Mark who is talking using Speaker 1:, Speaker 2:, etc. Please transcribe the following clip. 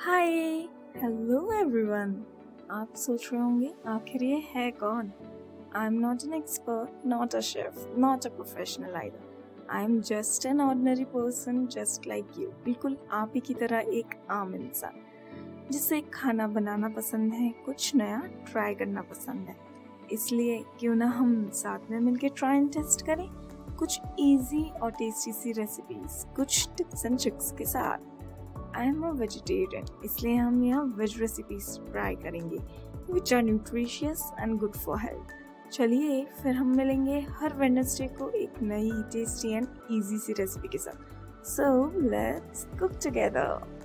Speaker 1: Hi hello everyone आप सोच रहे होंगे, आखिर ये है कौन? I am not an expert not a chef not a professional आइडर I am just an ordinary person just like you बिल्कुल आप ही की तरह एक आम इंसान। जिसे खाना बनाना पसंद है, कुछ नया ट्राई करना पसंद है। इसलिए क्यों ना हम साथ में मिलकर ट्राई एंड टेस्ट करें। कुछ इजी और टेस्टी सी रेसिपीज़ कुछ टिप्स एंड ट्रिक्स के साथ। आई एम अ वेजिटेरियन इसलिए हम यहाँ वेज रेसिपीज़ ट्राई करेंगे which are nutritious and good for health चलिए, फिर हम मिलेंगे हर वेडनेसडे को एक नई टेस्टी एंड ईजी सी रेसिपी के साथ। So let's cook together